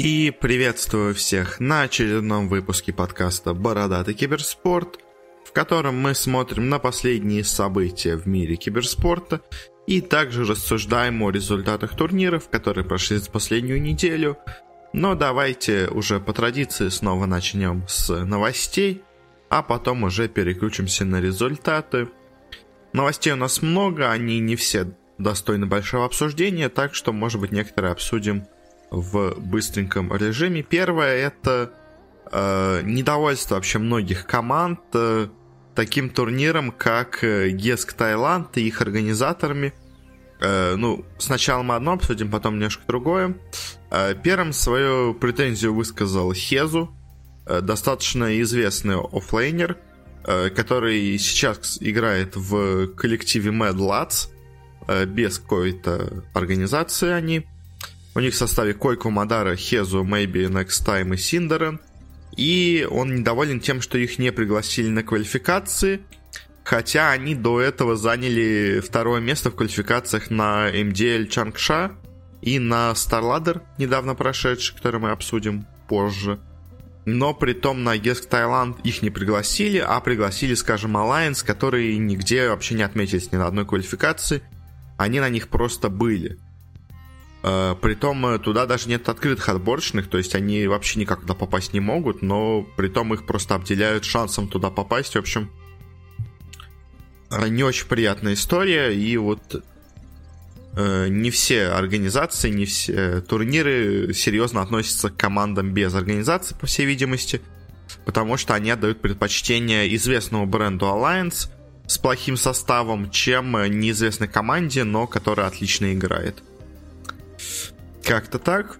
И приветствую всех на очередном выпуске подкаста «Бородатый киберспорт», в котором мы смотрим на последние события в мире киберспорта и также рассуждаем о результатах турниров, которые прошли за последнюю неделю. Но давайте уже по традиции снова начнем с новостей, а потом уже переключимся на результаты. Новостей у нас много, они не все достойны большого обсуждения, так что, может быть, некоторые обсудим в быстреньком режиме. Первое это э, недовольство вообще многих команд э, таким турниром, как GESC Таиланд и их организаторами. Э, ну, сначала мы одно обсудим, потом немножко другое. Э, первым свою претензию высказал Khezu, э, достаточно известный оффлейнер, э, который сейчас играет в коллективе Mad Lads, э, без какой-то организации они. У них в составе Койко, Мадара, Хезу, Maybe, Next Time и Синдерен. И он недоволен тем, что их не пригласили на квалификации, хотя они до этого заняли второе место в квалификациях на MDL Чангша и на StarLadder, недавно прошедший, который мы обсудим позже. Но при том на Геск Таиланд их не пригласили, а пригласили, скажем, Alliance, которые нигде вообще не отметились ни на одной квалификации. Они на них просто были. Э, притом э, туда даже нет открытых отборочных, то есть они вообще никак туда попасть не могут, но притом их просто обделяют шансом туда попасть. В общем, э, не очень приятная история, и вот не все организации, не все турниры серьезно относятся к командам без организации, по всей видимости, потому что они отдают предпочтение известному бренду Alliance с плохим составом, чем неизвестной команде, но которая отлично играет. Как-то так.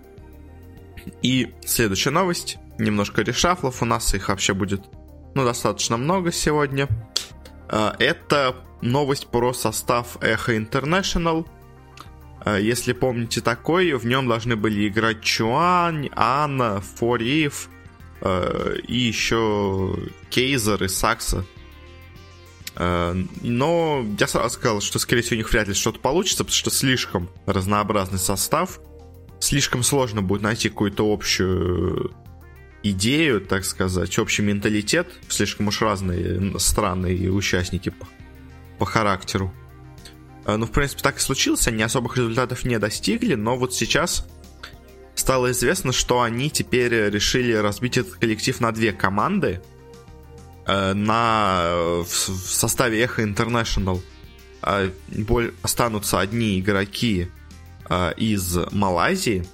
И следующая новость. Немножко решафлов. У нас их вообще будет ну, достаточно много сегодня. А, это новость про состав Echo International. А, если помните такой, в нем должны были играть Чуань, Анна, Форив и еще Кейзер и Сакса. Но я сразу сказал, что, скорее всего, у них вряд ли что-то получится, потому что слишком разнообразный состав слишком сложно будет найти какую-то общую идею, так сказать, общий менталитет. Слишком уж разные страны и участники по, по характеру. А, ну, в принципе, так и случилось. Они особых результатов не достигли, но вот сейчас стало известно, что они теперь решили разбить этот коллектив на две команды. Э, на, в, в составе International а, останутся одни игроки э, из Малайзии.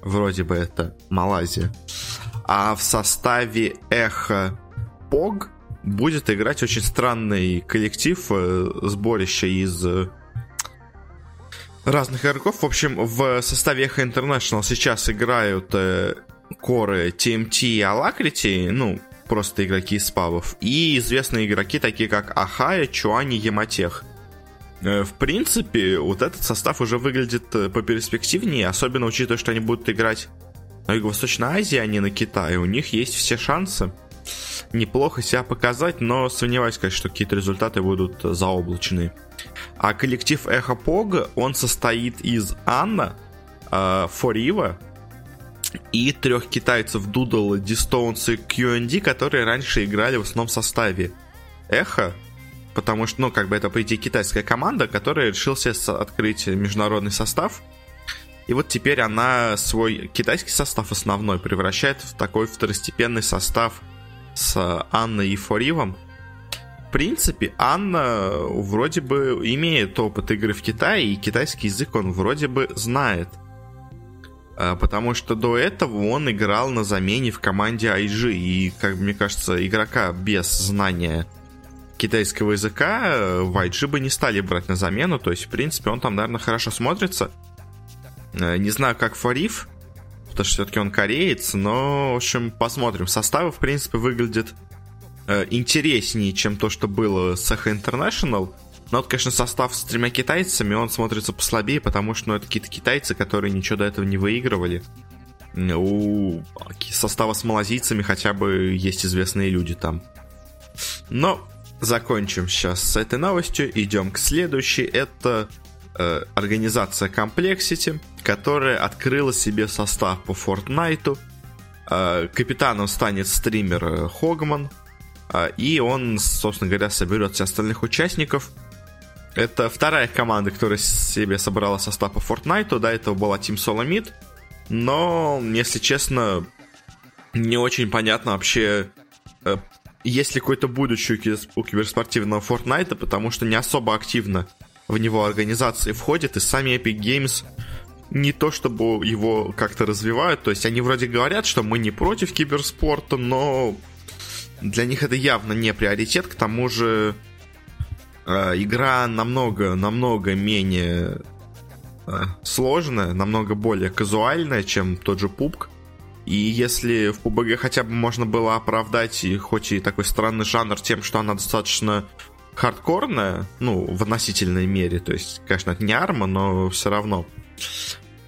Вроде бы это Малайзия. А в составе Эхо Пог будет играть очень странный коллектив, э, сборище из э, разных игроков. В общем, в составе Эхо International сейчас играют э, коры TMT и Alacrity, ну, просто игроки из пабов, и известные игроки, такие как Ахая, Чуани, Яматех. Э, в принципе, вот этот состав уже выглядит э, поперспективнее, особенно учитывая, что они будут играть на Юго-Восточной Азии, а не на Китае. У них есть все шансы неплохо себя показать, но сомневаюсь, конечно, что какие-то результаты будут заоблачные. А коллектив Эхо Пог, он состоит из Анна, э, Форива и трех китайцев Дудл, Дистоунс и QND, которые раньше играли в основном составе Эхо, потому что, ну, как бы это, по идее, китайская команда, которая решился открыть международный состав. И вот теперь она свой китайский состав основной превращает в такой второстепенный состав с Анной и Форивом. В принципе, Анна вроде бы имеет опыт игры в Китае, и китайский язык он вроде бы знает. А, потому что до этого он играл на замене в команде IG, и, как мне кажется, игрока без знания китайского языка э, в YG бы не стали брать на замену, то есть, в принципе, он там, наверное, хорошо смотрится. Э, не знаю, как Фариф, потому что все-таки он кореец, но, в общем, посмотрим. Составы, в принципе, выглядят э, интереснее, чем то, что было с Echo International. Но вот, конечно, состав с тремя китайцами, он смотрится послабее, потому что ну, это какие-то китайцы, которые ничего до этого не выигрывали. У состава с малазийцами хотя бы есть известные люди там. Но Закончим сейчас с этой новостью, идем к следующей. Это э, организация Complexity, которая открыла себе состав по Fortnite. Э, капитаном станет стример э, Хогман, э, и он, собственно говоря, соберет всех остальных участников. Это вторая команда, которая себе собрала состав по Fortnite. До этого была Team Solomid. Но, если честно, не очень понятно вообще, э, есть ли какое-то будущее у киберспортивного Fortnite, потому что не особо активно в него организации входят, и сами Epic Games не то чтобы его как-то развивают, то есть они вроде говорят, что мы не против киберспорта, но для них это явно не приоритет, к тому же игра намного, намного менее э, сложная, намного более казуальная, чем тот же PUBG, и если в PUBG хотя бы можно было оправдать, и хоть и такой странный жанр, тем, что она достаточно хардкорная, ну, в относительной мере, то есть, конечно, это не арма, но все равно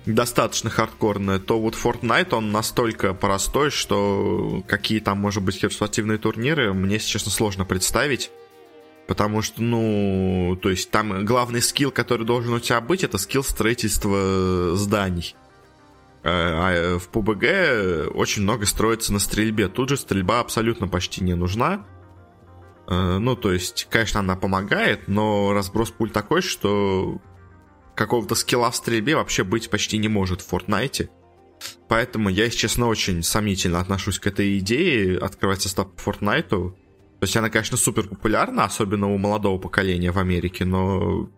достаточно хардкорная, то вот Fortnite, он настолько простой, что какие там, может быть, киберспортивные турниры, мне, честно, сложно представить. Потому что, ну, то есть там главный скилл, который должен у тебя быть, это скилл строительства зданий. Э, а в PUBG очень много строится на стрельбе. Тут же стрельба абсолютно почти не нужна. Э, ну, то есть, конечно, она помогает, но разброс пуль такой, что какого-то скилла в стрельбе вообще быть почти не может в Fortnite. Поэтому я, если честно, очень сомнительно отношусь к этой идее открывать состав по Fortnite. То есть она, конечно, супер популярна, особенно у молодого поколения в Америке, но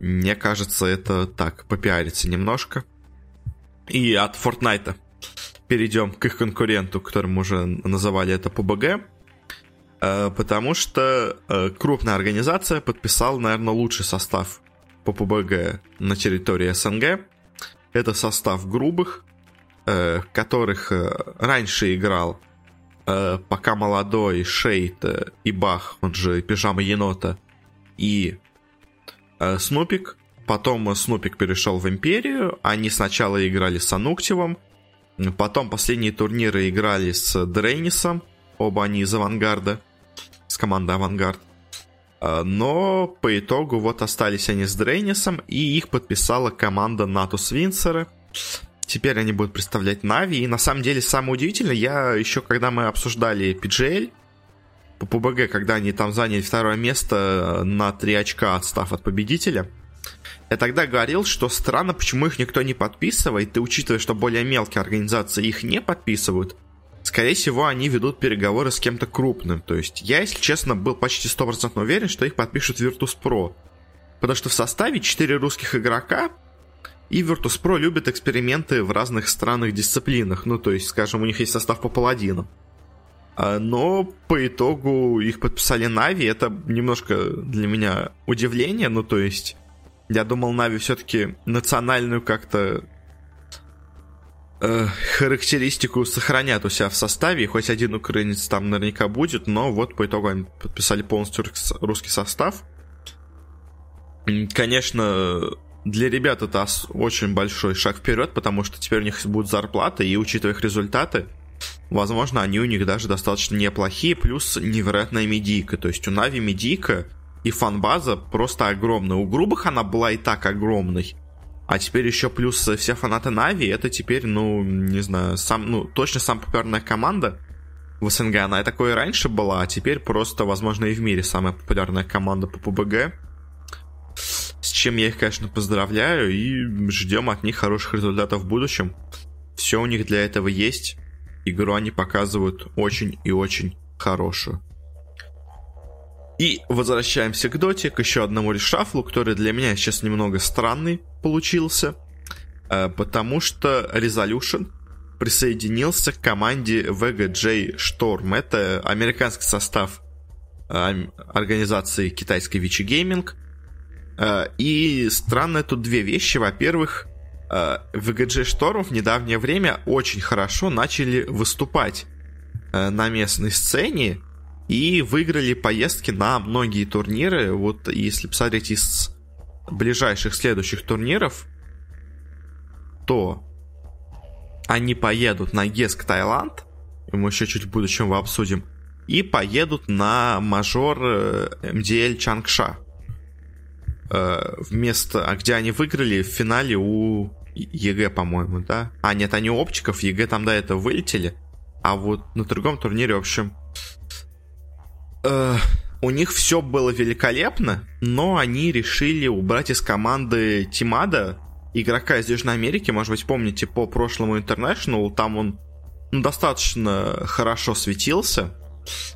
мне кажется, это так, попиариться немножко. И от Fortnite перейдем к их конкуренту, которым уже называли это PUBG. Э, потому что э, крупная организация подписала, наверное, лучший состав по PUBG на территории СНГ. Это состав грубых, э, которых раньше играл пока молодой Шейд и Бах, он же Пижама Енота, и Снупик. Потом Снупик перешел в Империю. Они сначала играли с Ануктивом. Потом последние турниры играли с Дрейнисом. Оба они из Авангарда с командой Авангард. А, но по итогу вот остались они с Дрейнисом, и их подписала команда Натус Винсера. Теперь они будут представлять Нави. И на самом деле самое удивительное, я еще когда мы обсуждали PGL по PUBG, когда они там заняли второе место на 3 очка отстав от победителя, я тогда говорил, что странно, почему их никто не подписывает, и учитывая, что более мелкие организации их не подписывают, скорее всего, они ведут переговоры с кем-то крупным. То есть я, если честно, был почти 100% уверен, что их подпишут Virtus.pro. Потому что в составе 4 русских игрока, и Virtus.pro любят эксперименты в разных странных дисциплинах. Ну, то есть, скажем, у них есть состав по паладинам. А, но по итогу их подписали Нави. Это немножко для меня удивление. Ну, то есть, я думал, Нави все-таки национальную как-то э, характеристику сохранят у себя в составе, хоть один украинец там наверняка будет, но вот по итогу они подписали полностью русский состав. Конечно, для ребят это очень большой шаг вперед, потому что теперь у них будет зарплата, и учитывая их результаты, возможно, они у них даже достаточно неплохие, плюс невероятная медийка. То есть у Нави медийка и фанбаза просто огромная. У грубых она была и так огромной, а теперь еще плюс все фанаты Нави, это теперь, ну, не знаю, сам, ну, точно самая популярная команда в СНГ. Она и такой раньше была, а теперь просто, возможно, и в мире самая популярная команда по ПБГ. Чем я их, конечно, поздравляю и ждем от них хороших результатов в будущем. Все у них для этого есть. Игру они показывают очень и очень хорошую. И возвращаемся к доте, к еще одному решафлу, который для меня сейчас немного странный получился, э, потому что Resolution присоединился к команде VGJ Storm. Это американский состав э, организации китайской Vichy Gaming. Э, и странно тут две вещи. Во-первых, VGJ Storm в недавнее время очень хорошо начали выступать на местной сцене, и выиграли поездки на многие турниры. Вот если посмотреть из ближайших следующих турниров, то они поедут на GESC Таиланд, мы еще чуть в будущем его обсудим, и поедут на мажор э, Чангша. Э, вместо, а где они выиграли в финале у EG, по-моему, да? А, нет, они у оптиков, EG там до этого вылетели. А вот на другом турнире, в общем, э, у них все было великолепно, но они решили убрать из команды Тимада, игрока из Южной Америки. Может быть, помните, по прошлому International, там он ну, достаточно хорошо светился,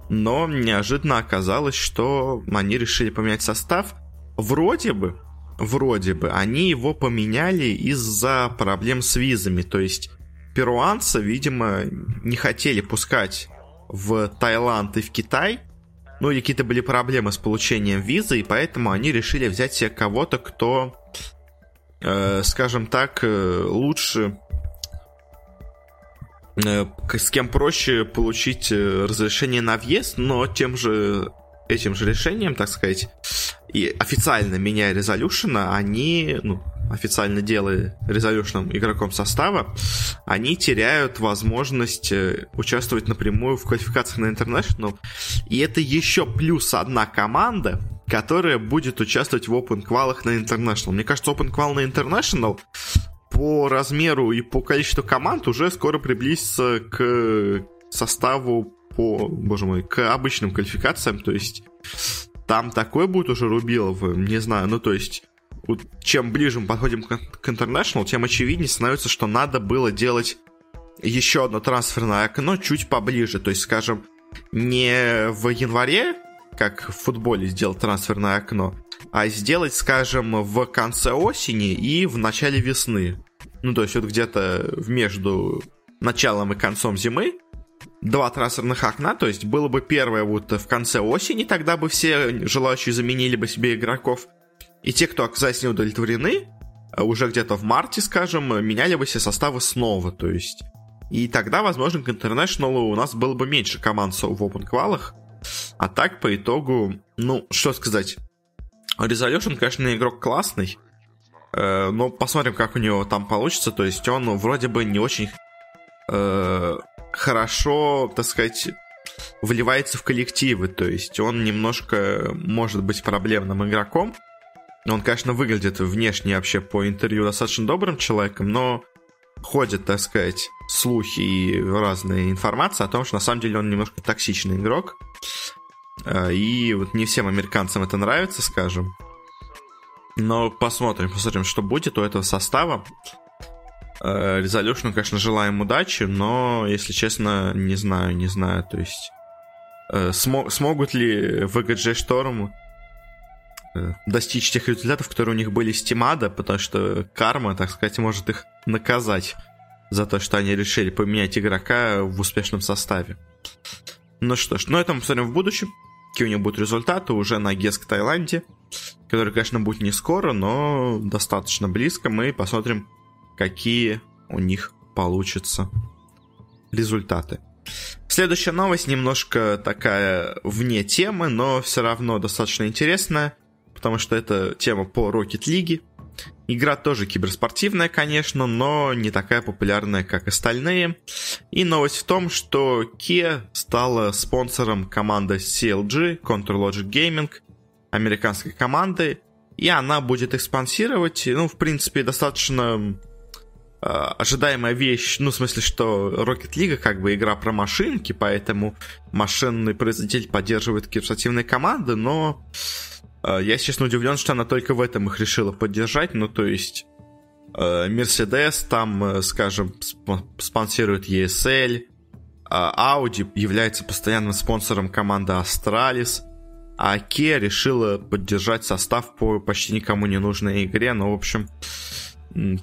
но неожиданно оказалось, что они решили поменять состав. Вроде бы, вроде бы, они его поменяли из-за проблем с визами. То есть перуанцы, видимо, не хотели пускать в Таиланд и в Китай, ну или какие-то были проблемы с получением визы, и поэтому они решили взять себе кого-то, кто, э, скажем так, э, лучше э, с кем проще получить э, разрешение на въезд, но тем же этим же решением, так сказать, и официально меняя резолюшена, они, ну, официально делая резолюшным игроком состава, они теряют возможность э, участвовать напрямую в квалификациях на International. И это еще плюс одна команда, которая будет участвовать в Open квалах на International. Мне кажется, Open квал на International по размеру и по количеству команд уже скоро приблизится к составу по, боже мой, к обычным квалификациям, то есть там такой будет уже Рубилов, не знаю, ну то есть чем ближе мы подходим к International, тем очевиднее становится, что надо было делать еще одно трансферное окно чуть поближе. То есть, скажем, не в январе, как в футболе сделать трансферное окно, а сделать, скажем, в конце осени и в начале весны. Ну, то есть вот где-то между началом и концом зимы два трансферных окна, то есть было бы первое вот в конце осени, тогда бы все желающие заменили бы себе игроков, и те, кто оказались не удовлетворены, э, уже где-то в марте, скажем, меняли бы все составы снова, то есть. И тогда, возможно, к International у нас было бы меньше команд в квалах. А так, по итогу, ну, что сказать. Resolution, конечно, игрок классный, э, но посмотрим, как у него там получится. То есть он вроде бы не очень э, хорошо, так сказать, вливается в коллективы. То есть он немножко может быть проблемным игроком. Он, конечно, выглядит внешне вообще по интервью достаточно добрым человеком, но ходят, так сказать, слухи и разная информация о том, что на самом деле он немножко токсичный игрок. А, и вот не всем американцам это нравится, скажем. Но посмотрим, посмотрим, что будет у этого состава. Резолюшну, конечно, желаем удачи, но, если честно, не знаю, не знаю. То есть, э, смо- смогут ли VGJ Storm Э, достичь тех результатов, которые у них были с Тимада, потому что карма, так сказать, может их наказать за то, что они решили поменять игрока в успешном составе. Ну что ж, ну это мы посмотрим в будущем. Какие у них будут результаты уже на Геск Таиланде, который, конечно, будет не скоро, но достаточно близко. Мы посмотрим, какие у них получатся результаты. Следующая новость немножко такая вне темы, но все равно достаточно интересная потому что это тема по Rocket League. Игра тоже киберспортивная, конечно, но не такая популярная, как остальные. И новость в том, что Kia стала спонсором команды CLG, Control Logic Gaming, американской команды, и она будет их спонсировать. Ну, в принципе, достаточно ожидаемая вещь, ну, в смысле, что Rocket League как бы игра про машинки, поэтому машинный производитель поддерживает киберспортивные команды, но Э, я, честно, удивлен, что она только в этом их решила поддержать. Ну, то есть, Mercedes э, там, э, скажем, спонсирует ESL, а Audi является постоянным спонсором команды Astralis, а Kia решила поддержать состав по почти никому не нужной игре. Ну, в общем,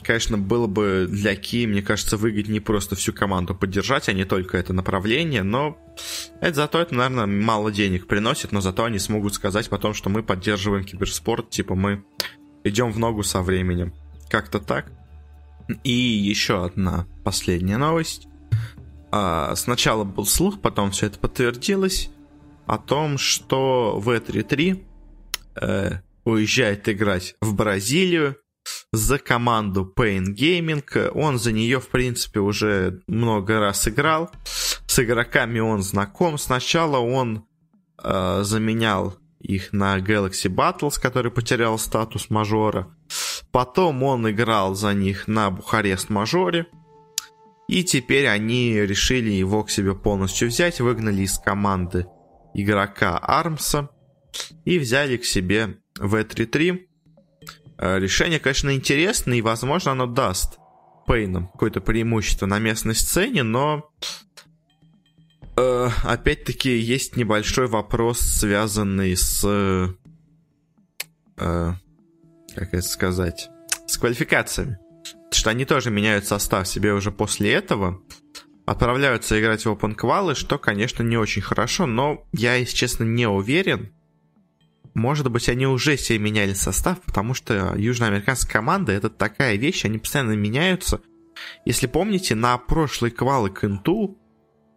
конечно, было бы для Ки, мне кажется, выгоднее просто всю команду поддержать, а не только это направление, но это зато это, наверное, мало денег приносит, но зато они смогут сказать потом, что мы поддерживаем киберспорт, типа мы идем в ногу со временем. Как-то так. И еще одна последняя новость. А, сначала был слух, потом все это подтвердилось о том, что в E3 э, уезжает играть в Бразилию за команду Pain Gaming. Он за нее, в принципе, уже много раз играл. С игроками он знаком. Сначала он э, заменял их на Galaxy Battles, который потерял статус мажора. Потом он играл за них на Бухарест мажоре. И теперь они решили его к себе полностью взять, выгнали из команды игрока Армса и взяли к себе в E3-3. Э, решение, конечно, интересное, и, возможно, оно даст Пейнам какое-то преимущество на местной сцене, но э, опять-таки есть небольшой вопрос, связанный с... Э, как это сказать? С квалификациями. Что они тоже меняют состав себе уже после этого. Отправляются играть в Open что, конечно, не очень хорошо, но я, если честно, не уверен. Может быть, они уже себе меняли состав, потому что южноамериканская команда это такая вещь, они постоянно меняются. Если помните, на прошлой квалы к инту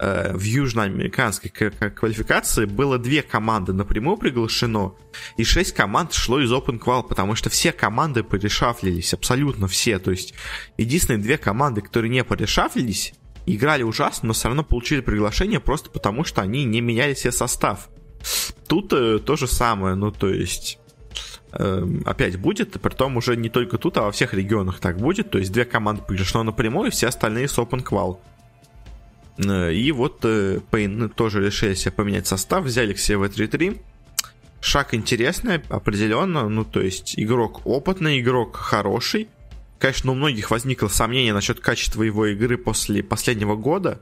Э, в южноамериканской квалификации было две команды напрямую приглашено, и шесть команд шло из Open Qual, потому что все команды порешафлились, абсолютно все. То есть единственные две команды, которые не порешафлились, играли ужасно, но все равно получили приглашение просто потому, что они не меняли себе состав. Тут э, то же самое, ну то есть э, опять будет, при том уже не только тут, а во всех регионах так будет. То есть две команды приглашено напрямую, все остальные с Open Qual. Э, и вот Пейн э, тоже решили себе поменять состав, взяли к себе в 3-3. Шаг интересный, определенно. Ну, то есть, игрок опытный, игрок хороший. Конечно, у многих возникло сомнение насчет качества его игры после последнего года,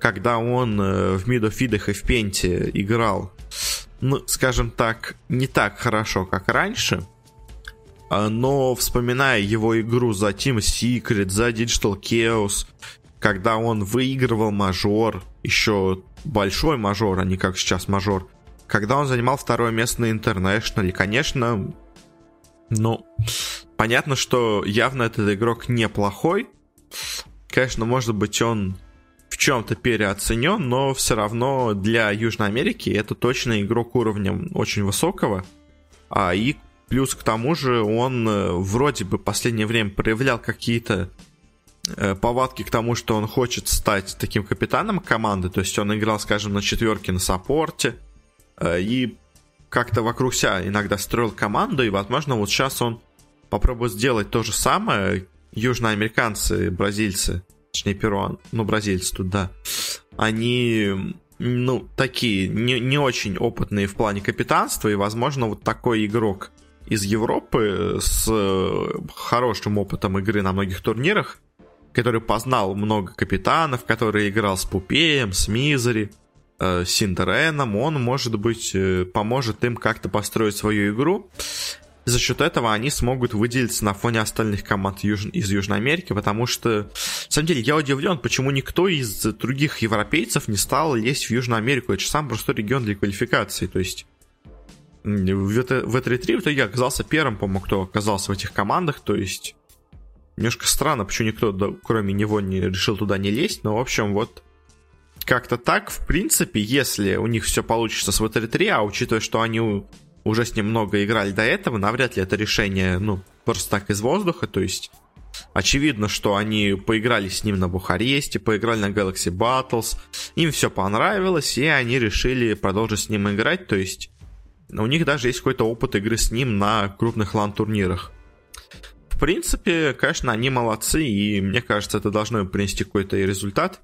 когда он э, в мидофидах и в пенте играл, ну, скажем так, не так хорошо, как раньше. А, но вспоминая его игру за Team Secret, за Digital Chaos, когда он выигрывал мажор, еще большой мажор, а не как сейчас мажор, когда он занимал второе место на Интернешнале, конечно, ну, понятно, что явно этот игрок неплохой. Конечно, может быть, он в чем-то переоценен, но все равно для Южной Америки это точно игрок уровня очень высокого. А и плюс к тому же он э, вроде бы в последнее время проявлял какие-то Э, повадки к тому, что он хочет стать таким капитаном команды, то есть он играл, скажем, на четверке на саппорте, э, и как-то вокруг себя иногда строил команду, и, возможно, вот сейчас он попробует сделать то же самое. Южноамериканцы, бразильцы, точнее, перуан, ну, бразильцы тут, да, они, ну, такие, не, не очень опытные в плане капитанства, и, возможно, вот такой игрок из Европы с э, хорошим опытом игры на многих турнирах который познал много капитанов, который играл с Пупеем, с Мизери, э, с Синдереном, он, может быть, э, поможет им как-то построить свою игру. За счет этого они смогут выделиться на фоне остальных команд Юж... из Южной Америки, потому что, на самом деле, я удивлен, почему никто из других европейцев не стал лезть в Южную Америку. Это же самый простой регион для квалификации. То есть в, в E3 в итоге оказался первым, по-моему, кто оказался в этих командах. То есть Немножко странно, почему никто, да, кроме него, не решил туда не лезть, но, в общем, вот как-то так, в принципе, если у них все получится с VT3, а учитывая, что они уже с ним много играли до этого, навряд ли это решение, ну, просто так из воздуха, то есть очевидно, что они поиграли с ним на Бухаресте, поиграли на Galaxy Battles, им все понравилось, и они решили продолжить с ним играть, то есть у них даже есть какой-то опыт игры с ним на крупных лан-турнирах в принципе, конечно, они молодцы, и мне кажется, это должно принести какой-то результат.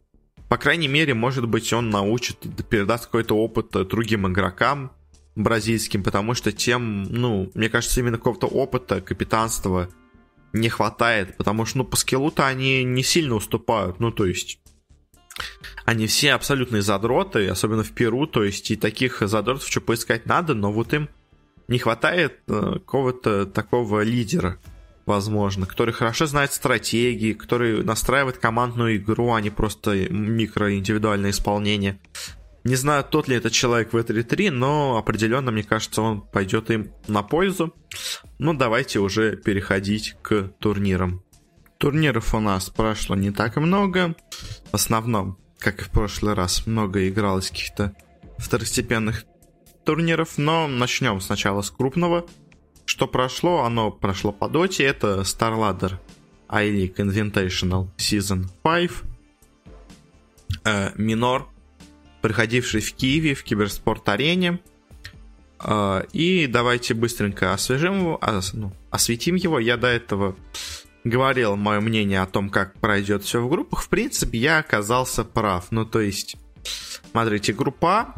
По крайней мере, может быть, он научит, передаст какой-то опыт другим игрокам бразильским, потому что тем, ну, мне кажется, именно какого-то опыта, капитанства не хватает, потому что, ну, по скиллу-то они не сильно уступают, ну, то есть они все абсолютные задроты, особенно в Перу, то есть и таких задротов что поискать надо, но вот им не хватает э, какого-то такого лидера возможно, который хорошо знает стратегии, который настраивает командную игру, а не просто микроиндивидуальное исполнение. Не знаю, тот ли это человек в E3-3, но определенно, мне кажется, он пойдет им на пользу. Ну, давайте уже переходить к турнирам. Турниров у нас прошло не так много. В основном, как и в прошлый раз, много игралось каких-то второстепенных турниров, но начнем сначала с крупного – что прошло, оно прошло по доте. Это StarLadder I-League Invitational Season 5. Э, минор, приходивший в Киеве в Киберспорт-арене. Э, и давайте быстренько освежим его, ну, осветим его. Я до этого говорил мое мнение о том, как пройдет все в группах. В принципе, я оказался прав. Ну, то есть, смотрите, группа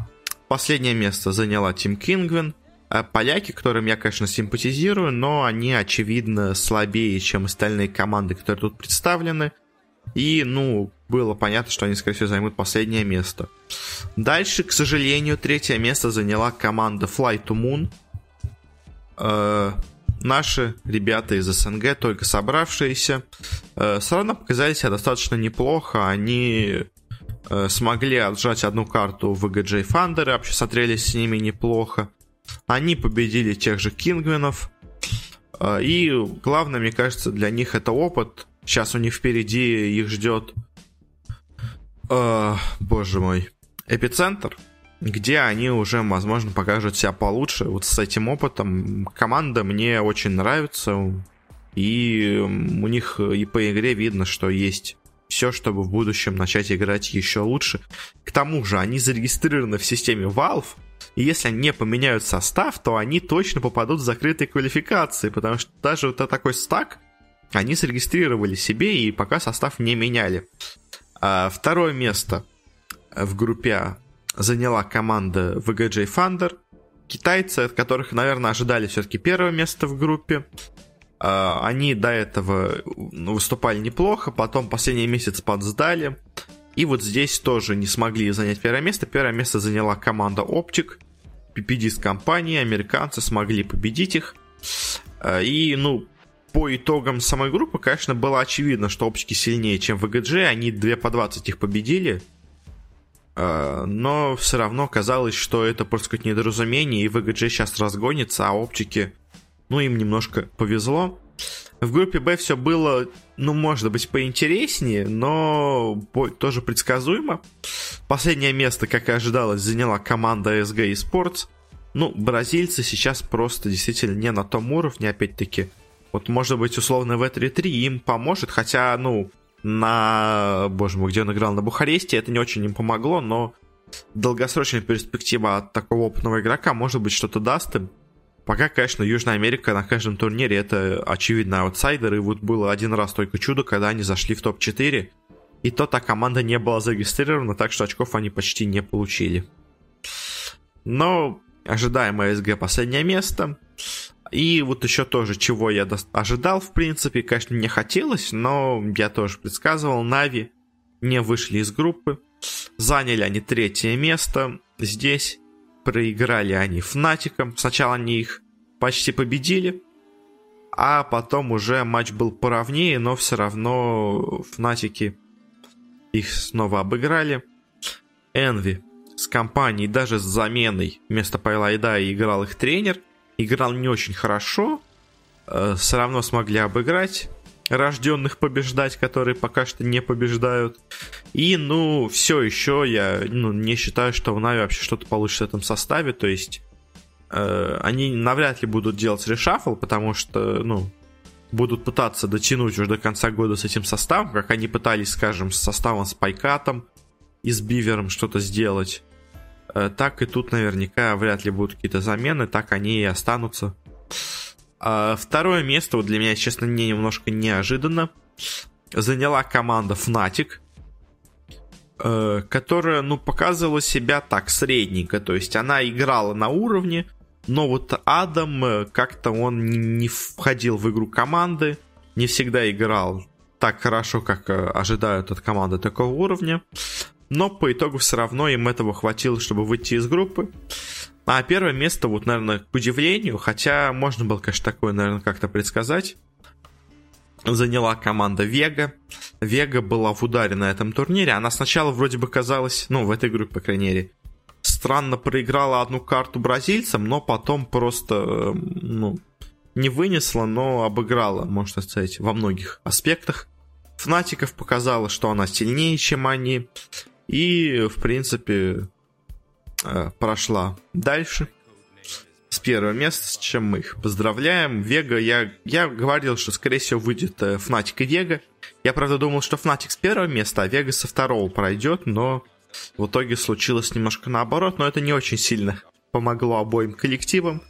Последнее место заняла Тим Кингвин. Э, поляки, которым я, конечно, симпатизирую, но они, очевидно, слабее, чем остальные команды, которые тут представлены. И, ну, было понятно, что они, скорее всего, займут последнее место. Дальше, к сожалению, третье место заняла команда Fly to Moon. Э, наши ребята из СНГ, только собравшиеся, э, все равно показали себя достаточно неплохо. Они э, смогли отжать одну карту в VGJ Thunder, вообще смотрелись с ними неплохо. Они победили тех же Кингвинов. Э, и главное, мне кажется, для них это опыт. Сейчас у них впереди их ждет, э, боже мой, эпицентр, где они уже, возможно, покажут себя получше. Вот с этим опытом команда мне очень нравится. И у них и по игре видно, что есть все, чтобы в будущем начать играть еще лучше. К тому же они зарегистрированы в системе Valve, и если они не поменяют состав, то они точно попадут в закрытые квалификации, потому что даже вот такой стак они зарегистрировали себе и пока состав не меняли. А второе место в группе А заняла команда VGJ Thunder. Китайцы, от которых, наверное, ожидали все-таки первое место в группе. А, они до этого ну, выступали неплохо, потом последний месяц подсдали. И вот здесь тоже не смогли занять первое место. Первое место заняла команда Optic. PPD с компанией, американцы смогли победить их. И, ну, по итогам самой группы, конечно, было очевидно, что оптики сильнее, чем VGG. Они 2 по 20 их победили. А, но все равно казалось, что это просто какое-то недоразумение, и VGG сейчас разгонится, а оптики ну, им немножко повезло. В группе Б все было, ну, может быть, поинтереснее, но тоже предсказуемо. Последнее место, как и ожидалось, заняла команда SG Esports. Ну, бразильцы сейчас просто действительно не на том уровне, опять-таки. Вот, может быть, условно в E3-3 им поможет, хотя, ну, на, боже мой, где он играл на Бухаресте, это не очень им помогло, но долгосрочная перспектива от такого опытного игрока, может быть, что-то даст им. Пока, конечно, Южная Америка на каждом турнире это очевидно аутсайдер, и вот было один раз только чудо, когда они зашли в топ-4, и то та команда не была зарегистрирована, так что очков они почти не получили. Но ожидаемое СГ последнее место. И вот еще тоже, чего я ожидал, в принципе, конечно, не хотелось, но я тоже предсказывал, Нави не вышли из группы. Заняли они третье место здесь проиграли они Фнатикам. Сначала они их почти победили, а потом уже матч был поровнее, но все равно Фнатики их снова обыграли. Энви с компанией, даже с заменой вместо Пайлайда играл их тренер. Играл не очень хорошо, э, все равно смогли обыграть рожденных побеждать, которые пока что не побеждают. И, ну, все еще я ну, не считаю, что в Нави вообще что-то получится в этом составе. То есть э, они навряд ли будут делать решафл, потому что, ну, будут пытаться дотянуть уже до конца года с этим составом, как они пытались, скажем, с составом с Пайкатом и с Бивером что-то сделать. Э, так и тут наверняка вряд ли будут какие-то замены, так они и останутся. А второе место, вот для меня, честно, не немножко неожиданно, заняла команда Fnatic, э, которая, ну, показывала себя так, средненько. То есть она играла на уровне, но вот Адам э, как-то он не входил в игру команды, не всегда играл так хорошо, как ожидают от команды такого уровня. Но по итогу все равно им этого хватило, чтобы выйти из группы. А первое место, вот, наверное, к удивлению, хотя можно было, конечно, такое, наверное, как-то предсказать, заняла команда Вега. Вега была в ударе на этом турнире. Она сначала вроде бы казалась, ну, в этой группе, по крайней мере, странно проиграла одну карту бразильцам, но потом просто, ну, не вынесла, но обыграла, можно сказать, во многих аспектах. Фнатиков показала, что она сильнее, чем они. И, в принципе, Э, прошла дальше с первого места, с чем мы их поздравляем. Вега, я, я говорил, что, скорее всего, выйдет э, Фнатик и Вега. Я, правда, думал, что Фнатик с первого места, а Вега со второго пройдет, но в итоге случилось немножко наоборот, но это не очень сильно помогло обоим коллективам,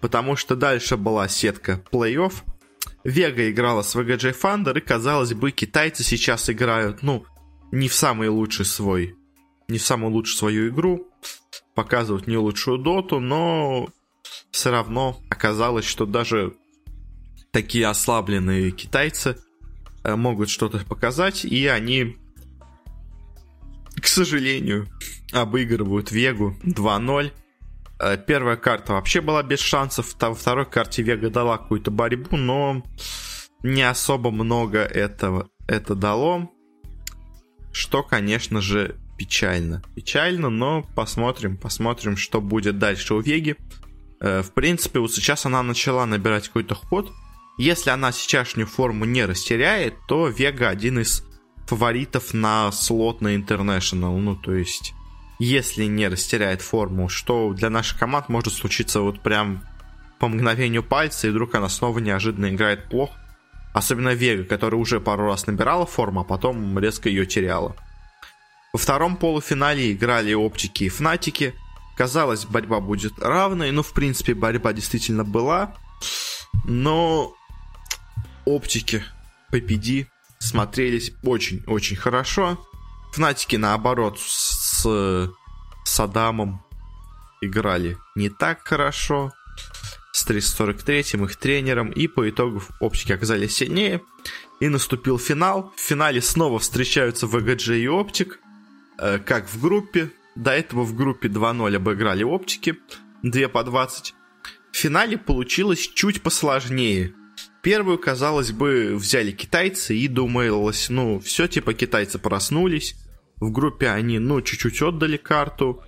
потому что дальше была сетка плей-офф. Вега играла с VGJ Thunder, и, казалось бы, китайцы сейчас играют, ну, не в самый лучший свой, не в самую лучшую свою игру, показывают не лучшую доту, но все равно оказалось, что даже такие ослабленные китайцы э, могут что-то показать, и они, к сожалению, обыгрывают Вегу 2-0. Э, первая карта вообще была без шансов, во второй карте Вега дала какую-то борьбу, но не особо много этого это дало, что, конечно же, печально. Печально, но посмотрим, посмотрим, что будет дальше у Веги. Э, в принципе, вот сейчас она начала набирать какой-то ход. Если она сейчасшнюю форму не растеряет, то Вега один из фаворитов на слот на International. Ну, то есть, если не растеряет форму, что для наших команд может случиться вот прям по мгновению пальца, и вдруг она снова неожиданно играет плохо. Особенно Вега, которая уже пару раз набирала форму, а потом резко ее теряла. Во втором полуфинале играли оптики и фнатики. Казалось, борьба будет равной, ну, в принципе, борьба действительно была. Но оптики PPD смотрелись очень-очень хорошо. Фнатики, наоборот, с Садамом играли не так хорошо. С 343-м их тренером. И по итогу оптики оказались сильнее. И наступил финал. В финале снова встречаются VGG и Оптик. Э, как в группе. До этого в группе 2-0 обыграли Оптики. 2 по 20. В финале получилось чуть посложнее. Первую, казалось бы, взяли китайцы и думалось, ну, все, типа китайцы проснулись. В группе они, ну, чуть-чуть отдали карту,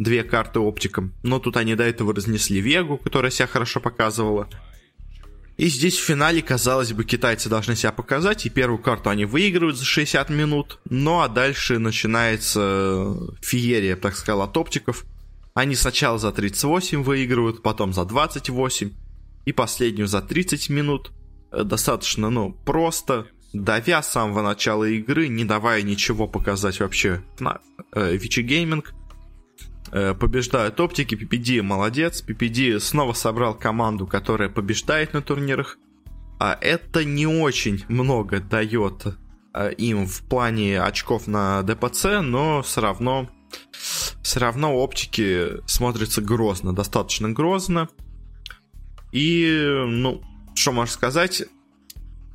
две карты оптикам. Но тут они до этого разнесли Вегу, которая себя хорошо показывала. И здесь в финале, казалось бы, китайцы должны себя показать, и первую карту они выигрывают за 60 минут. Ну а дальше начинается феерия, так сказал, от оптиков. Они сначала за 38 выигрывают, потом за 28, и последнюю за 30 минут. Э, достаточно, ну, просто, давя с самого начала игры, не давая ничего показать вообще на э, Vici Gaming. Э, побеждают оптики, PPD молодец, PPD снова собрал команду, которая побеждает на турнирах, а это не очень много дает э, им в плане очков на DPC, но все равно все равно оптики смотрятся грозно, достаточно грозно. И, ну, что можно сказать,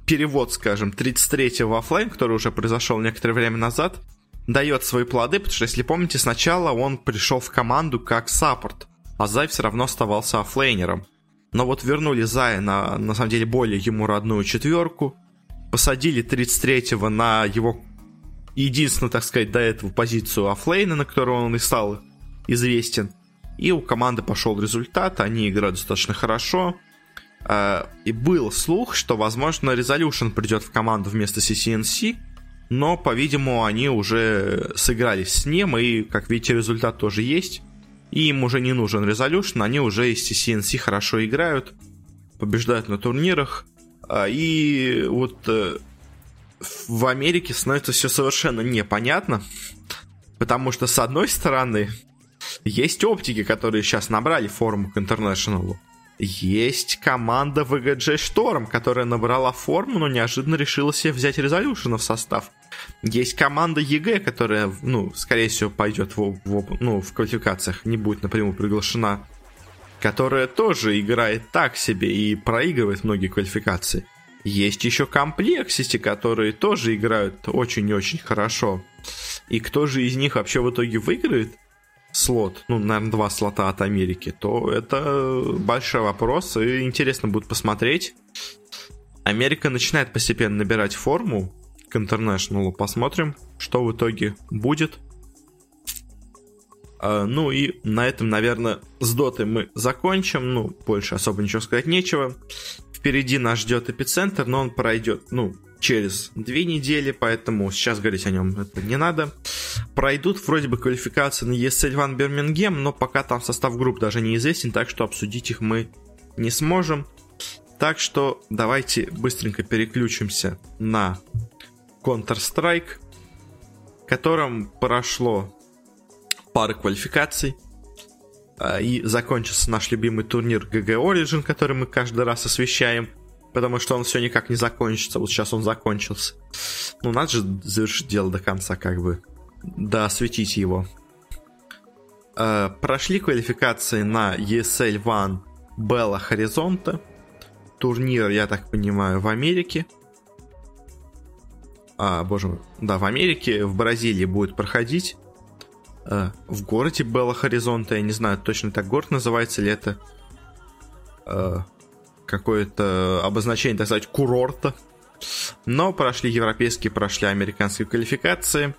перевод, скажем, 33-го оффлайн, который уже произошел некоторое время назад, дает свои плоды, потому что, если помните, сначала он пришел в команду как саппорт, а Зай все равно оставался оффлейнером. Но вот вернули Зая на, на самом деле, более ему родную четверку, посадили 33-го на его единственную, так сказать, до этого позицию оффлейна, на которую он и стал известен. И у команды пошел результат, они играют достаточно хорошо. А, и был слух, что, возможно, Resolution придет в команду вместо CCNC, но, по-видимому, они уже сыгрались с ним, и, как видите, результат тоже есть. И им уже не нужен Resolution, они уже из CCNC хорошо играют, побеждают на турнирах. А, и вот э, в Америке становится все совершенно непонятно, потому что, с одной стороны, есть оптики, которые сейчас набрали форму к интернешнлу. Есть команда VGJ Storm, которая набрала форму, но неожиданно решила себе взять Resolution в состав. Есть команда EG, которая, ну, скорее всего, пойдет в, в, ну, в квалификациях, не будет напрямую приглашена, которая тоже играет так себе и проигрывает многие квалификации. Есть еще комплексисти, которые тоже играют очень и очень хорошо. И кто же из них вообще в итоге выиграет? слот, ну, наверное, два слота от Америки, то это большой вопрос, и интересно будет посмотреть. Америка начинает постепенно набирать форму к International, посмотрим, что в итоге будет. А, ну и на этом, наверное, с дотой мы закончим, ну, больше особо ничего сказать нечего. Впереди нас ждет эпицентр, но он пройдет, ну, через две недели, поэтому сейчас говорить о нем это не надо. Пройдут вроде бы квалификации на ESL One Birmingham, но пока там состав групп даже неизвестен, так что обсудить их мы не сможем. Так что давайте быстренько переключимся на Counter-Strike, которым прошло пары квалификаций. Э, и закончился наш любимый турнир GG Origin, который мы каждый раз освещаем, потому что он все никак не закончится. Вот сейчас он закончился. Ну, надо же завершить дело до конца, как бы. Да, осветить его. Э, прошли квалификации на ESL One Bella Horizonte. Турнир, я так понимаю, в Америке. А, боже мой. Да, в Америке, в Бразилии будет проходить. Э, в городе Белла Хоризонта, я не знаю, точно так город называется ли это э, какое-то обозначение, так сказать, курорта. Но прошли европейские, прошли американские квалификации.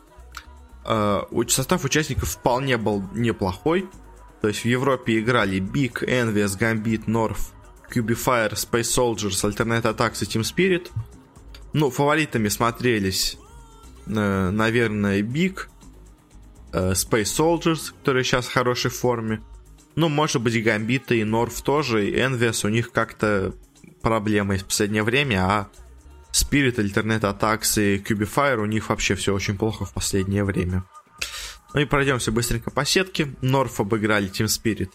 Э, состав участников вполне был неплохой. То есть в Европе играли Big, Envious, Gambit, North, Cubifier, Space Soldiers, Alternate Attacks и Team Spirit. Ну, фаворитами смотрелись, э, наверное, Big, э, Space Soldiers, которые сейчас в хорошей форме. Ну, может быть, Гамбита и Норф тоже, и Envious у них как-то проблемы в последнее время, а Spirit, Alternate Attacks и Cubifier у них вообще все очень плохо в последнее время. Ну и пройдемся быстренько по сетке. Норф обыграли Team Spirit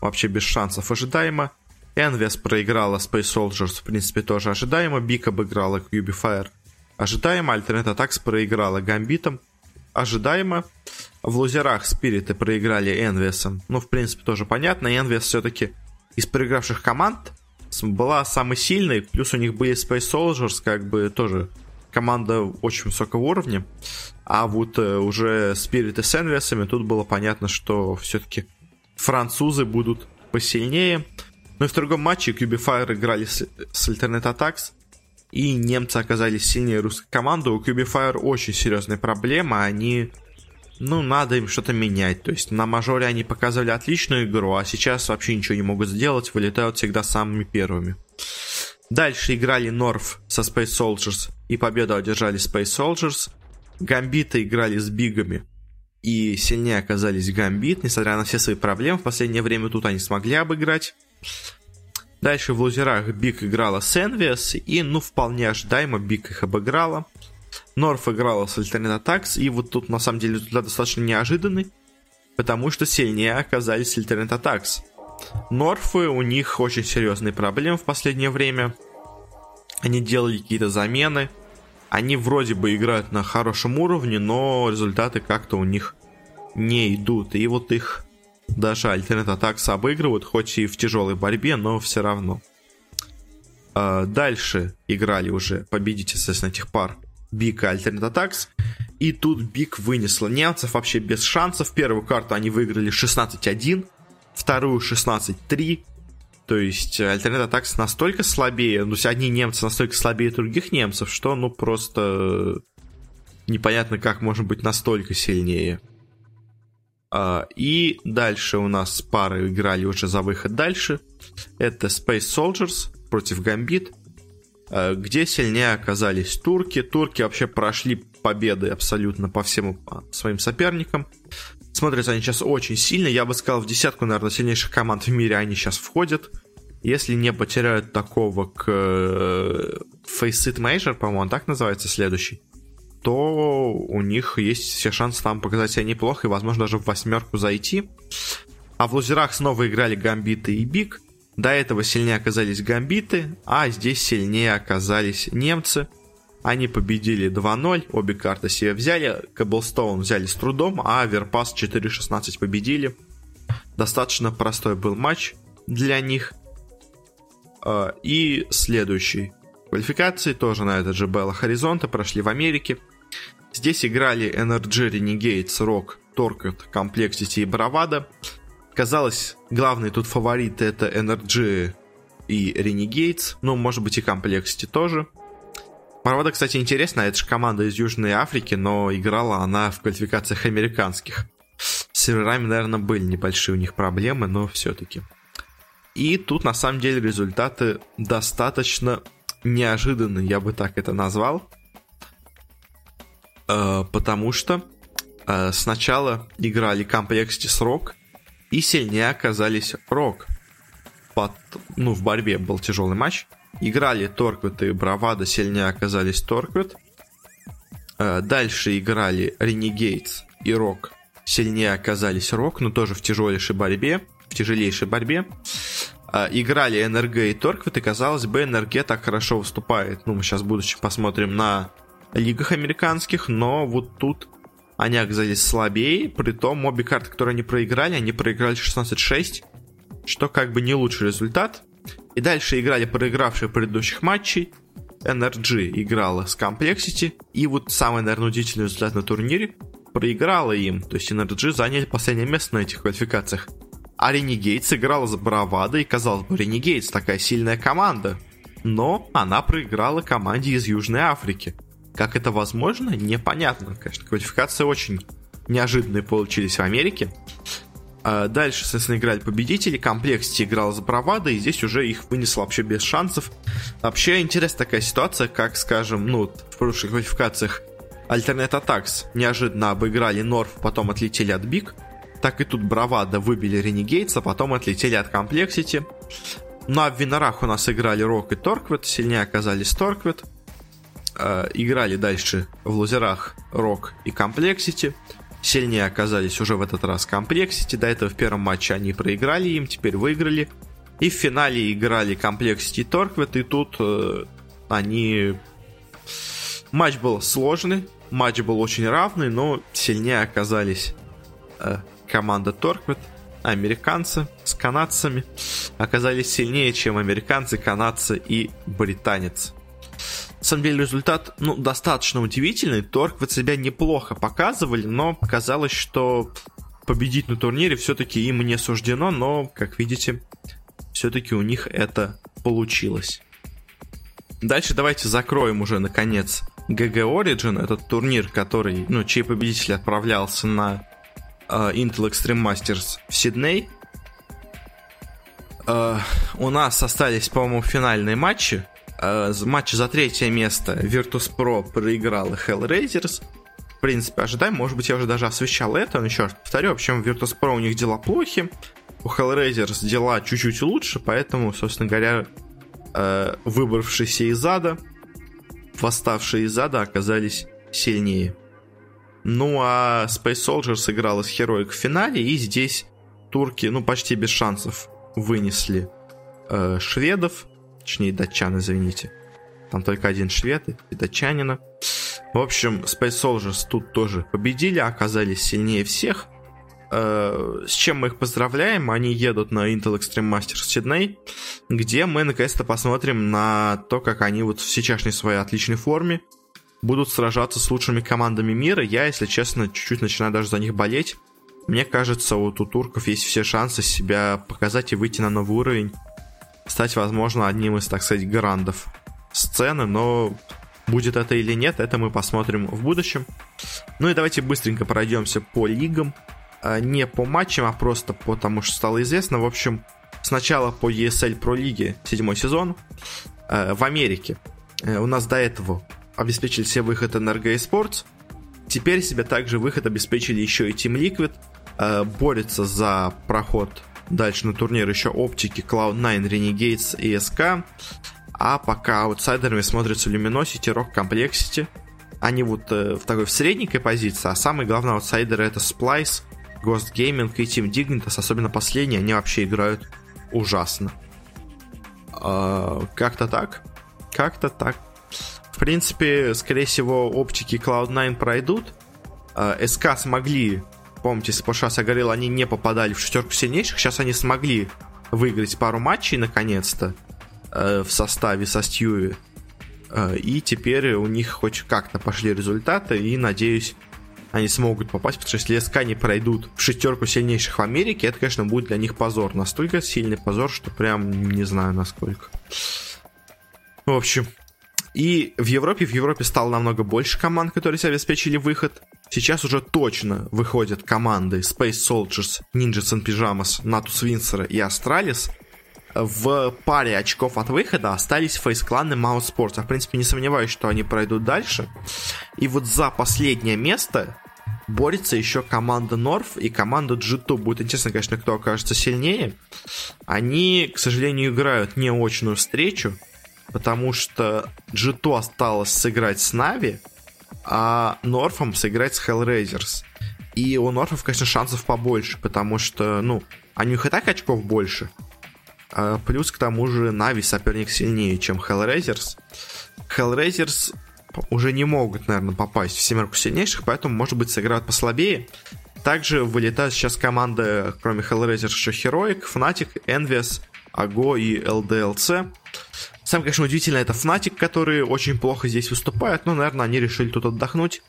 вообще без шансов ожидаемо. Envious проиграла Space Soldiers, в принципе, тоже ожидаемо. Бик обыграла Cubifier ожидаемо. Alternate Attacks проиграла Гамбитом ожидаемо. В лузерах Спириты проиграли Envious. Ну, в принципе, тоже понятно. Envious все-таки из проигравших команд была самой сильной. Плюс у них были Space Soldiers, как бы тоже команда очень высокого уровня. А вот э, уже Спириты с Envious тут было понятно, что все-таки французы будут посильнее. Ну и в другом матче Cubifier играли с, с Alternate Attacks и немцы оказались сильнее русской команды. У Cubifier очень серьезная проблема, они... Ну, надо им что-то менять. То есть на мажоре они показывали отличную игру, а сейчас вообще ничего не могут сделать, вылетают всегда самыми первыми. Дальше играли North со Space Soldiers и победу одержали Space Soldiers. Гамбиты играли с BIG ами и сильнее оказались Гамбит, несмотря на все свои проблемы. В последнее время тут они смогли обыграть. Дальше в лузерах BIG играла с Envious, и, ну, вполне ожидаемо BIG их обыграла. North играла с Alternate Attax, и вот тут, на самом деле, результат достаточно неожиданный, потому что сильнее оказались Alternate Attax. Норфы, у них очень серьезные проблемы в последнее время. Они делали какие-то замены. Они вроде бы играют на хорошем уровне, но результаты как-то у них не идут. И вот их даже Attacks обыгрывают, хоть и в тяжелой борьбе, но все равно. А, дальше играли уже победители, соответственно, этих пар Бик и Alternate Attacks. И тут Бик вынесла немцев вообще без шансов. Первую карту они выиграли 16-1, вторую 16-3. То есть Alternate Attacks настолько слабее, ну, одни немцы настолько слабее других немцев, что, ну, просто непонятно, как можно быть настолько сильнее. А, и дальше у нас пары играли уже за выход дальше. Это Space Soldiers против а, где сильнее оказались турки. Турки вообще прошли победы абсолютно по всем а, своим соперникам. Смотрятся они сейчас очень сильно. Я бы сказал, в десятку, наверное, сильнейших команд в мире они сейчас входят. Если не потеряют такого к э, Faceit Major, по-моему, он так называется, следующий то у них есть все шансы там показать себя неплохо и, возможно, даже в восьмерку зайти. А в лузерах снова играли Гамбиты и Биг. До этого сильнее оказались Гамбиты, а здесь сильнее оказались немцы. Они победили 2-0, обе карты себе взяли, Каблстоун взяли с трудом, а Верпас 4-16 победили. Достаточно простой был матч для них. А, и следующий квалификации тоже на этот же Белла Хоризонта прошли в Америке. Здесь играли Energy, Renegades, Rock, Torqued, Complexity и Bravado. Казалось, главные тут фавориты это Energy и Renegades, ну, может быть и Complexity тоже. Bravado, кстати, интересно, это же команда из Южной Африки, но играла она в квалификациях американских. С серверами, наверное, были небольшие у них проблемы, но все-таки. И тут, на самом деле, результаты достаточно неожиданные, я бы так это назвал. Э, потому что э, сначала играли комплекте с Рок, и сильнее оказались Рок. Под, ну, в борьбе был тяжелый матч. Играли Торквит и Бравада, сильнее оказались Торквит. Э, дальше играли Renegades и Рок, сильнее оказались Рок, но тоже в тяжелейшей борьбе. в тяжелейшей борьбе. Играли НРГ и Торквит, и казалось бы, НРГ так хорошо выступает. Ну, мы сейчас в будущем посмотрим на лигах американских, но вот тут они оказались слабее, при том обе карты, которые они проиграли, они проиграли 16-6, что как бы не лучший результат. И дальше играли проигравшие предыдущих матчей, NRG играла с Complexity, и вот самый, наверное, удивительный результат на турнире проиграла им, то есть NRG заняли последнее место на этих квалификациях. А Renegades играла за Bravado, и казалось бы, Renegades такая сильная команда. Но она проиграла команде из Южной Африки. Как это возможно, непонятно. Конечно, квалификации очень неожиданные получились в Америке. А дальше, соответственно, играли победители. Complexity играл за Bravado, и здесь уже их вынесло вообще без шансов. Вообще интересная такая ситуация, как, скажем, ну, в прошлых квалификациях Alternate Attax неожиданно обыграли North, потом отлетели от BIG так и тут Bravado выбили Renegades, а потом отлетели от Complexity. Ну а в winner ах у нас играли Rogue и Torqued, сильнее оказались Torqued. Э, играли дальше в лузерах Rogue и Complexity. Сильнее оказались уже в этот раз Complexity. До этого в первом матче они проиграли им, теперь выиграли. И в финале играли Complexity и Torqued, и тут э, они... Матч был сложный, матч был очень равный, но сильнее оказались э, команда Torqued, американцы с канадцами оказались сильнее, чем американцы, канадцы и британец. На самом деле результат ну, достаточно удивительный. Torqued себя неплохо показывали, но казалось, что победить на турнире все-таки им не суждено, но, как видите, все-таки у них это получилось. Дальше давайте закроем уже, наконец, GG Origin, этот турнир, который, ну, чей победитель отправлялся на uh, Intel Extreme Masters в Сидней. Uh, у нас остались, по-моему, финальные матчи. Uh, матчи за третье место Virtus.pro проиграл Hellraisers. В принципе, ожидаем. Может быть, я уже даже освещал это, но еще раз повторю. В общем, Virtus.pro у них дела плохи. У Hellraisers дела чуть-чуть лучше, поэтому, собственно говоря, uh, выбравшиеся из ада, восставшие из ада оказались сильнее. Ну а Space Soldier сыграла с Heroic в финале, и здесь турки, ну, почти без шансов вынесли э, шведов, точнее, датчан, извините. Там только один швед и датчанина. В общем, Space Soldiers тут тоже победили, оказались сильнее всех. Э, с чем мы их поздравляем? Они едут на Intel Extreme Masters Сидней, где мы наконец-то посмотрим на то, как они вот в сейчасшней своей отличной форме будут сражаться с лучшими командами мира. Я, если честно, чуть-чуть начинаю даже за них болеть. Мне кажется, вот у турков есть все шансы себя показать и выйти на новый уровень. Стать, возможно, одним из, так сказать, грандов сцены, но будет это или нет, это мы посмотрим в будущем. Ну и давайте быстренько пройдемся по лигам. А, не по матчам, а просто потому что стало известно. В общем, сначала по ESL Pro Лиге седьмой сезон а, в Америке. Э, у нас до этого обеспечили себе выход NRG Sports. Теперь себе также выход обеспечили еще и Team Liquid. Э, борется за проход дальше на турнир еще Оптики, Cloud9, Renegades и SK. А пока аутсайдерами смотрятся Luminosity, Rock Complexity. Они вот э, в такой в средненькой позиции, а самый главный аутсайдер это Splice, Ghost Gaming и Team Dignitas, особенно последние, они вообще играют ужасно. Э, как-то так. Как-то так принципе, скорее всего, оптики Cloud9 пройдут. А, СК смогли, помните, с прошлого говорил, они не попадали в шестерку сильнейших. Сейчас они смогли выиграть пару матчей, наконец-то, э, в составе со Стьюи. Э, и теперь у них хоть как-то пошли результаты, и, надеюсь, они смогут попасть, потому что если СК не пройдут в шестерку сильнейших в Америке, это, конечно, будет для них позор. Настолько сильный позор, что прям не знаю насколько. В общем, и в Европе, в Европе стало намного больше команд, которые себе обеспечили выход. Сейчас уже точно выходят команды Space Soldiers, Ninjas and Pyjamas, Natus Windsor и Astralis. В паре очков от выхода остались фейс-кланы Mouse Sports. Я, в принципе, не сомневаюсь, что они пройдут дальше. И вот за последнее место борется еще команда Норф и команда G2. Будет интересно, конечно, кто окажется сильнее. Они, к сожалению, играют неочную встречу потому что G2 осталось сыграть с Нави, а Норфом сыграть с Hellraisers. И у Норфов, конечно, шансов побольше, потому что, ну, а у них и так очков больше. А плюс к тому же Нави соперник сильнее, чем Hellraisers. Hellraisers уже не могут, наверное, попасть в семерку сильнейших, поэтому, может быть, сыграют послабее. Также вылетают сейчас команды, кроме Hellraiser, еще Heroic, Fnatic, Envious, Ago и LDLC. Самое, конечно, удивительно, это Fnatic, которые очень плохо здесь выступают, но, наверное, они решили тут отдохнуть,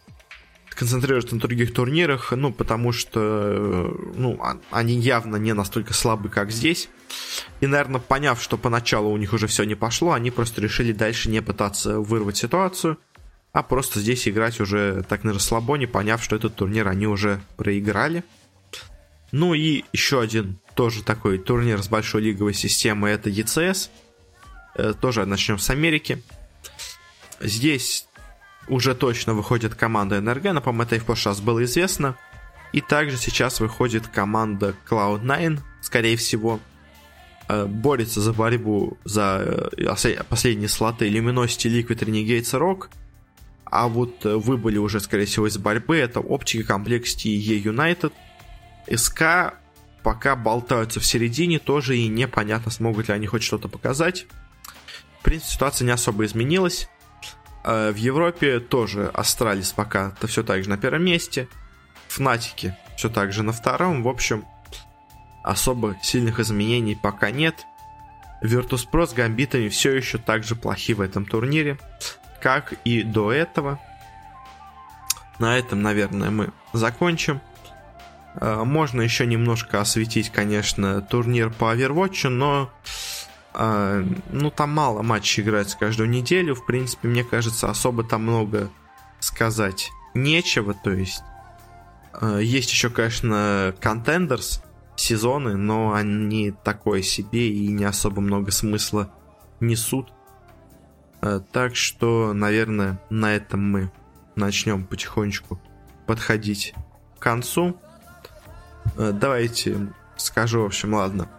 концентрироваться на других турнирах, ну, потому что, ну, а, они явно не настолько слабы, как здесь. И, наверное, поняв, что поначалу у них уже все не пошло, они просто решили дальше не пытаться вырвать ситуацию, а просто здесь играть уже так на расслабоне, поняв, что этот турнир они уже проиграли. Ну и еще один тоже такой турнир с большой лиговой системой, это ECS. Э, тоже начнем с Америки. Здесь уже точно выходит команда НРГ, но, по-моему, это и в прошлый раз было известно. И также сейчас выходит команда Cloud9, скорее всего. Э, борется за борьбу за э, последние слоты Luminosity, Liquid, Renegades Rock – а вот выбыли уже, скорее всего, из борьбы. Это Оптика, Complexity и eUnited. SK пока болтаются в середине, тоже и непонятно, смогут ли они хоть что-то показать. В принципе, ситуация не особо изменилась. Э, в Европе тоже Astralis пока -то все так же на первом месте. Фнатики все так же на втором. В общем, особо сильных изменений пока нет. Virtus.pro с гамбитами все еще так же плохи в этом турнире как и до этого. На этом, наверное, мы закончим. Э, можно еще немножко осветить, конечно, турнир по Overwatch, но ну там мало матчей играется каждую неделю. В принципе, мне кажется, особо там много сказать нечего. То есть э, есть еще, конечно, Contenders сезоны, но они такое себе и не особо много смысла несут. Э, так что, наверное, на этом мы начнем потихонечку подходить к концу. Давайте скажу, в общем, ладно.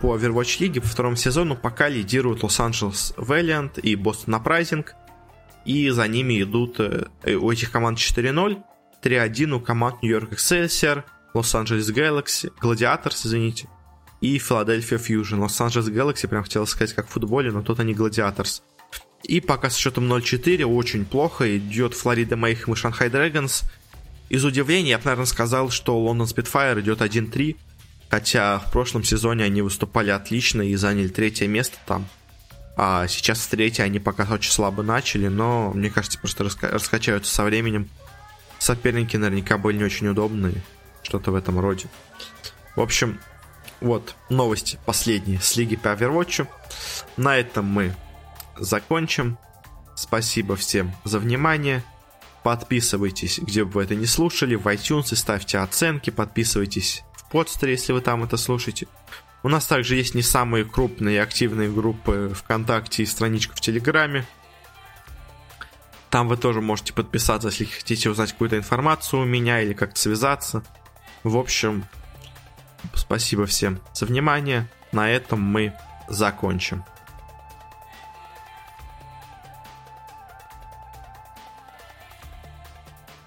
По Overwatch лиге по второму сезону пока лидируют Лос-Анджелес Valiant и Boston Uprising. И за ними идут э, у этих команд 4-0, 3-1 у команд York Excelsior, Los-Angeles Galaxy, Gladiators, извините, и Philadelphia Fusion. Los-Angeles Galaxy, прям хотел сказать, как в футболе, но тут они Gladiators. И пока с счетом 0-4 очень плохо идет Флорида Мейхем и Шанхай Дрэгонс. Из удивления я бы, наверное, сказал, что Лондон Спитфайр идет 1-3, хотя в прошлом сезоне они выступали отлично и заняли третье место там. А сейчас третье они пока очень слабо начали, но мне кажется, просто раска- раскачаются со временем. Соперники наверняка были не очень удобные, что-то в этом роде. В общем, вот новости последние с лиги по Overwatch. На этом мы закончим. Спасибо всем за внимание. Подписывайтесь, где бы вы это не слушали, в iTunes ставьте оценки. Подписывайтесь подстере, если вы там это слушаете. У нас также есть не самые крупные и активные группы ВКонтакте и страничка в Телеграме. Там вы тоже можете подписаться, если хотите узнать какую-то информацию у меня или как-то связаться. В общем, спасибо всем за внимание. На этом мы закончим.